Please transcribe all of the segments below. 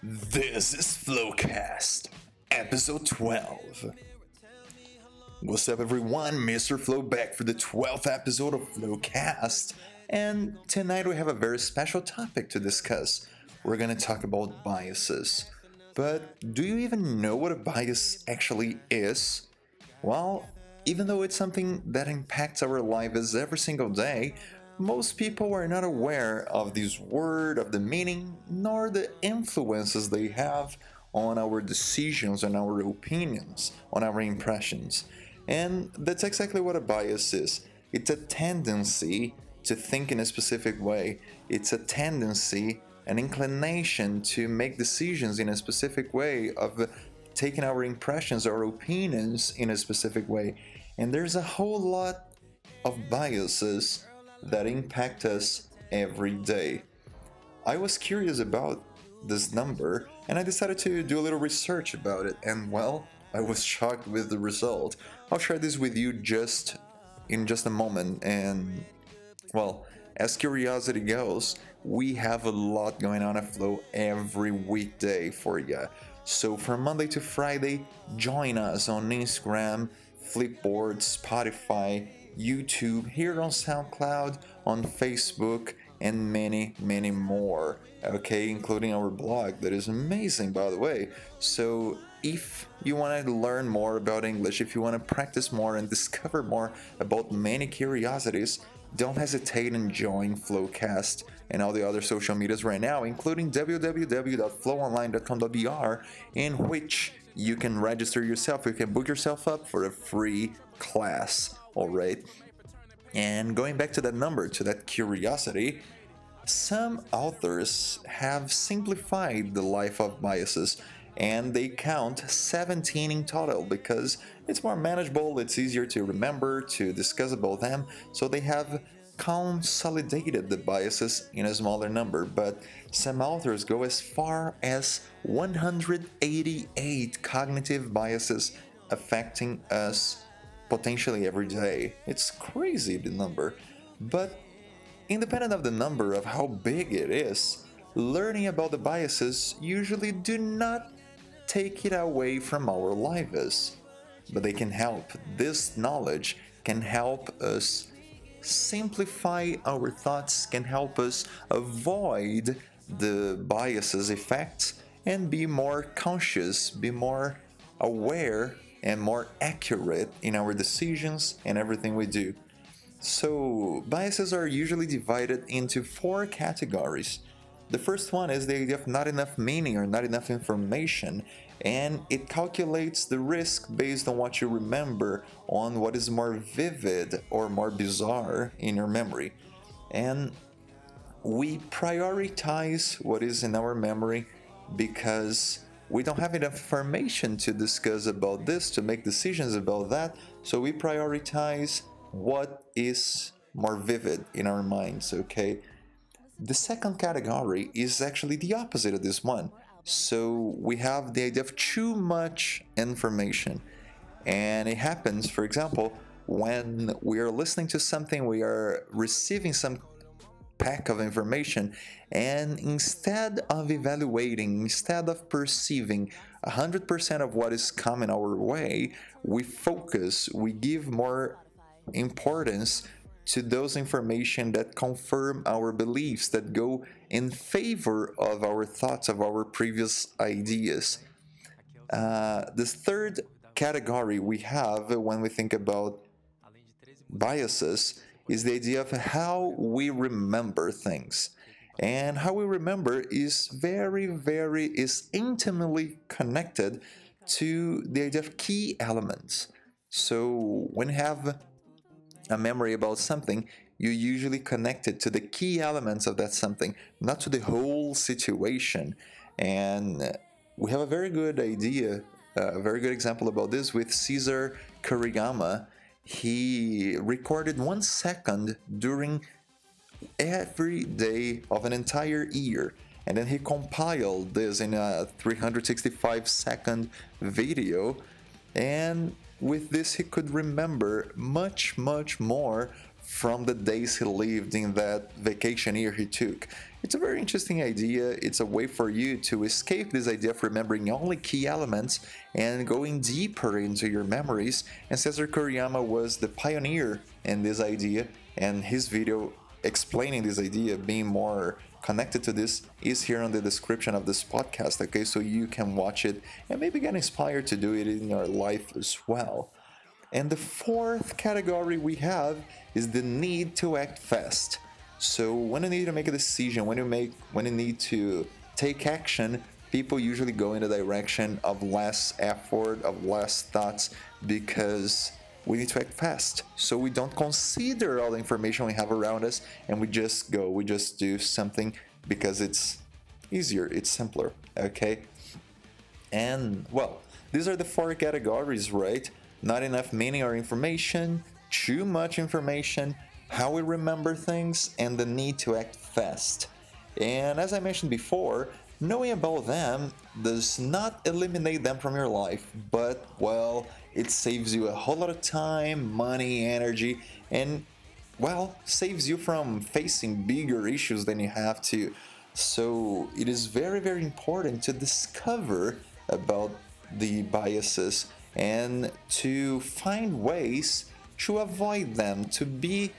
This is Flowcast, episode 12. What's up, everyone? Mr. Flow back for the 12th episode of Flowcast, and tonight we have a very special topic to discuss. We're gonna talk about biases. But do you even know what a bias actually is? Well, even though it's something that impacts our lives every single day, most people are not aware of this word, of the meaning, nor the influences they have on our decisions, on our opinions, on our impressions. And that's exactly what a bias is it's a tendency to think in a specific way, it's a tendency, an inclination to make decisions in a specific way, of taking our impressions or opinions in a specific way. And there's a whole lot of biases that impact us every day. I was curious about this number and I decided to do a little research about it, and well, I was shocked with the result. I'll share this with you just in just a moment, and well, as curiosity goes, we have a lot going on at Flow every weekday for you. So from Monday to Friday, join us on Instagram, Flipboard, Spotify, YouTube, here on SoundCloud, on Facebook, and many, many more. Okay, including our blog that is amazing, by the way. So, if you want to learn more about English, if you want to practice more and discover more about many curiosities, don't hesitate and join Flowcast and all the other social medias right now, including www.flowonline.com.br, in which you can register yourself. You can book yourself up for a free class. All right. And going back to that number, to that curiosity, some authors have simplified the life of biases and they count 17 in total because it's more manageable, it's easier to remember, to discuss about them, so they have consolidated the biases in a smaller number, but some authors go as far as 188 cognitive biases affecting us potentially every day. It's crazy the number. But independent of the number of how big it is, learning about the biases usually do not take it away from our lives. But they can help. This knowledge can help us simplify our thoughts, can help us avoid the biases effects and be more conscious, be more aware and more accurate in our decisions and everything we do. So, biases are usually divided into four categories. The first one is the idea of not enough meaning or not enough information, and it calculates the risk based on what you remember, on what is more vivid or more bizarre in your memory. And we prioritize what is in our memory because we don't have enough information to discuss about this, to make decisions about that, so we prioritize what is more vivid in our minds, okay? The second category is actually the opposite of this one. So we have the idea of too much information. And it happens, for example, when we are listening to something, we are receiving some pack of information and instead of evaluating instead of perceiving 100% of what is coming our way we focus we give more importance to those information that confirm our beliefs that go in favor of our thoughts of our previous ideas. Uh, third category we have when we think about biases is the idea of how we remember things. And how we remember is very, very, is intimately connected to the idea of key elements. So when you have a memory about something, you usually connect it to the key elements of that something, not to the whole situation. And we have a very good idea, a very good example about this with Cesar Kuriyama he recorded one second during every day of an entire year and then he compiled this in a 365 second video. And with this he could remember much much more from the days he lived in that vacation year he took. It's a very interesting idea. It's a way for you to escape this idea of remembering only key elements and going deeper into your memories. And Cesar Kuriyama was the pioneer in this idea, and his video explaining this idea, being more connected to this, is here on the description of this podcast, okay? So you can watch it and maybe get inspired to do it in your life as well. And the fourth category we have is the need to act fast. So when you need to make a decision, when you make when you need to take action, people usually go in the direction of less effort, of less thoughts because we need to act fast. So we don't consider all the information we have around us and we just go, we just do something because it's easier, it's simpler, okay? And well, these are the four categories, right? Not enough meaning or information, too much information, how we remember things, and the need to act fast. And as I mentioned before, knowing about them does not eliminate them from your life, but well, it saves you a whole lot of time, money, energy, and well, saves you from facing bigger issues than you have to. So it is very, very important to discover about the biases and to find ways to avoid them, to be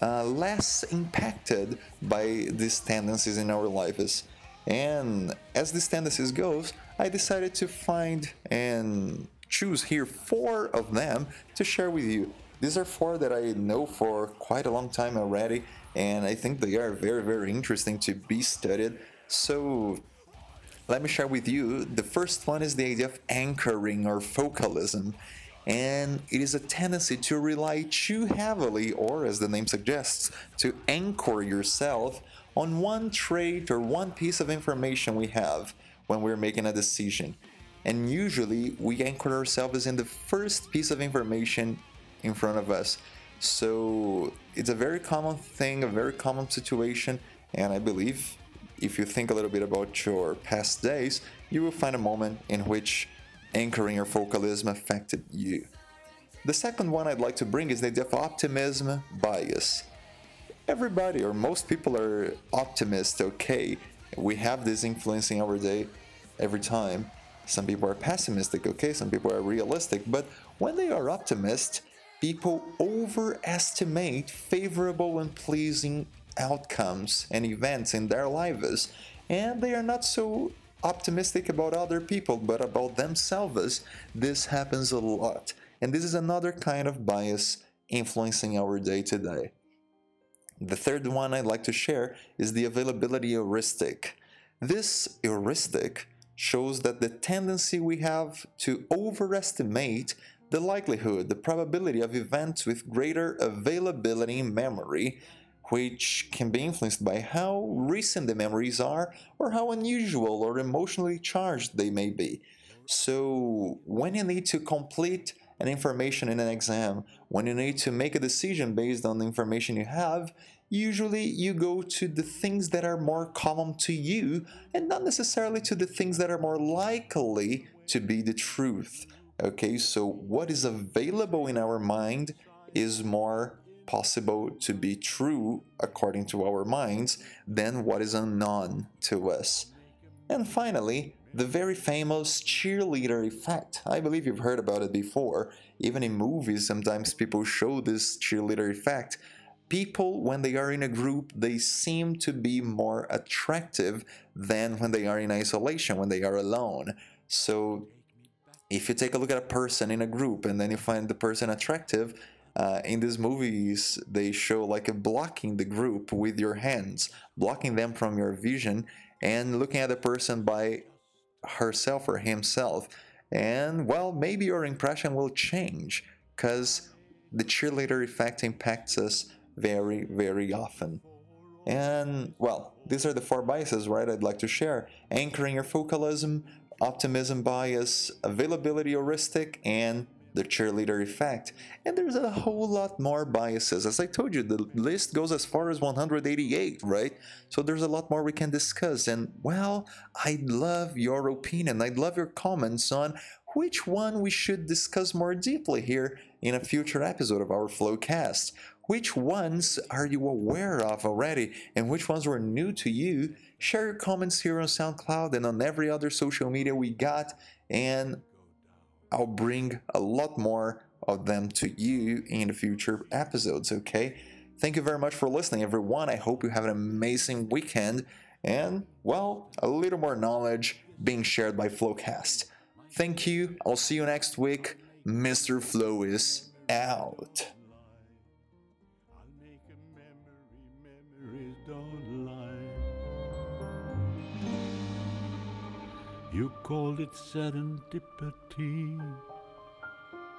uh, less impacted by these tendencies in our lives. And as these tendencies goes, I decided to find and choose here four of them to share with you. These are four that I know for quite a long time already, and I think they are very, very interesting to be studied. So let me share with you. The first one is the idea of anchoring or focalism. And it is a tendency to rely too heavily, or as the name suggests, to anchor yourself on one trait or one piece of information we have when we're making a decision. And usually we anchor ourselves in the first piece of information in front of us. So it's a very common thing, a very common situation, and I believe if you think a little bit about your past days, you will find a moment in which anchoring or focalism affected you. The second one I'd like to bring is the idea of optimism bias. Everybody or most people are optimists, okay? We have this influencing our day every time. Some people are pessimistic, okay? Some people are realistic, but when they are optimists, people overestimate favorable and pleasing outcomes and events in their lives, and they are not so optimistic about other people but about themselves. This happens a lot, and this is another kind of bias influencing our day to day. The third one I'd like to share is the availability heuristic. This heuristic shows that the tendency we have to overestimate the likelihood, the probability of events with greater availability in memory which can be influenced by how recent the memories are or how unusual or emotionally charged they may be. So, when you need to complete an information in an exam, when you need to make a decision based on the information you have, usually you go to the things that are more common to you and not necessarily to the things that are more likely to be the truth. Okay, so what is available in our mind is more possible to be true according to our minds than what is unknown to us. And finally, the very famous cheerleader effect. I believe you've heard about it before. Even in movies, sometimes people show this cheerleader effect. People, when they are in a group, they seem to be more attractive than when they are in isolation, when they are alone. So, if you take a look at a person in a group and then you find the person attractive, uh, in these movies they show like blocking the group with your hands blocking them from your vision and looking at the person by herself or himself. And well maybe your impression will change because the cheerleader effect impacts us very very often. And well these are the four biases right i'd like to share. Anchoring your focalism optimism bias availability heuristic and the cheerleader effect, and there's a whole lot more biases. As I told you, the list goes as far as 188, right? So there's a lot more we can discuss. And well, I'd love your opinion. I'd love your comments on which one we should discuss more deeply here in a future episode of our Flowcast. Which ones are you aware of already, and which ones were new to you? Share your comments here on SoundCloud and on every other social media we got, and I'll bring a lot more of them to you in the future episodes, okay? Thank you very much for listening, everyone. I hope you have an amazing weekend and, well, a little more knowledge being shared by Flowcast. Thank you. I'll see you next week. Mr. Flow is out. You called it serendipity.